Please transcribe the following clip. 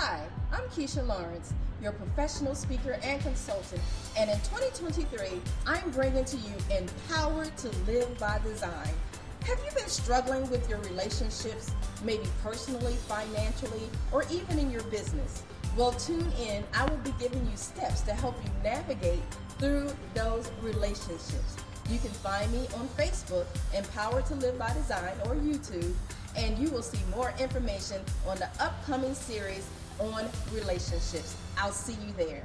Hi, I'm Keisha Lawrence, your professional speaker and consultant, and in 2023, I'm bringing to you Empowered to Live by Design. Have you been struggling with your relationships, maybe personally, financially, or even in your business? Well, tune in. I will be giving you steps to help you navigate through those relationships. You can find me on Facebook, Empowered to Live by Design, or YouTube, and you will see more information on the upcoming series on relationships. I'll see you there.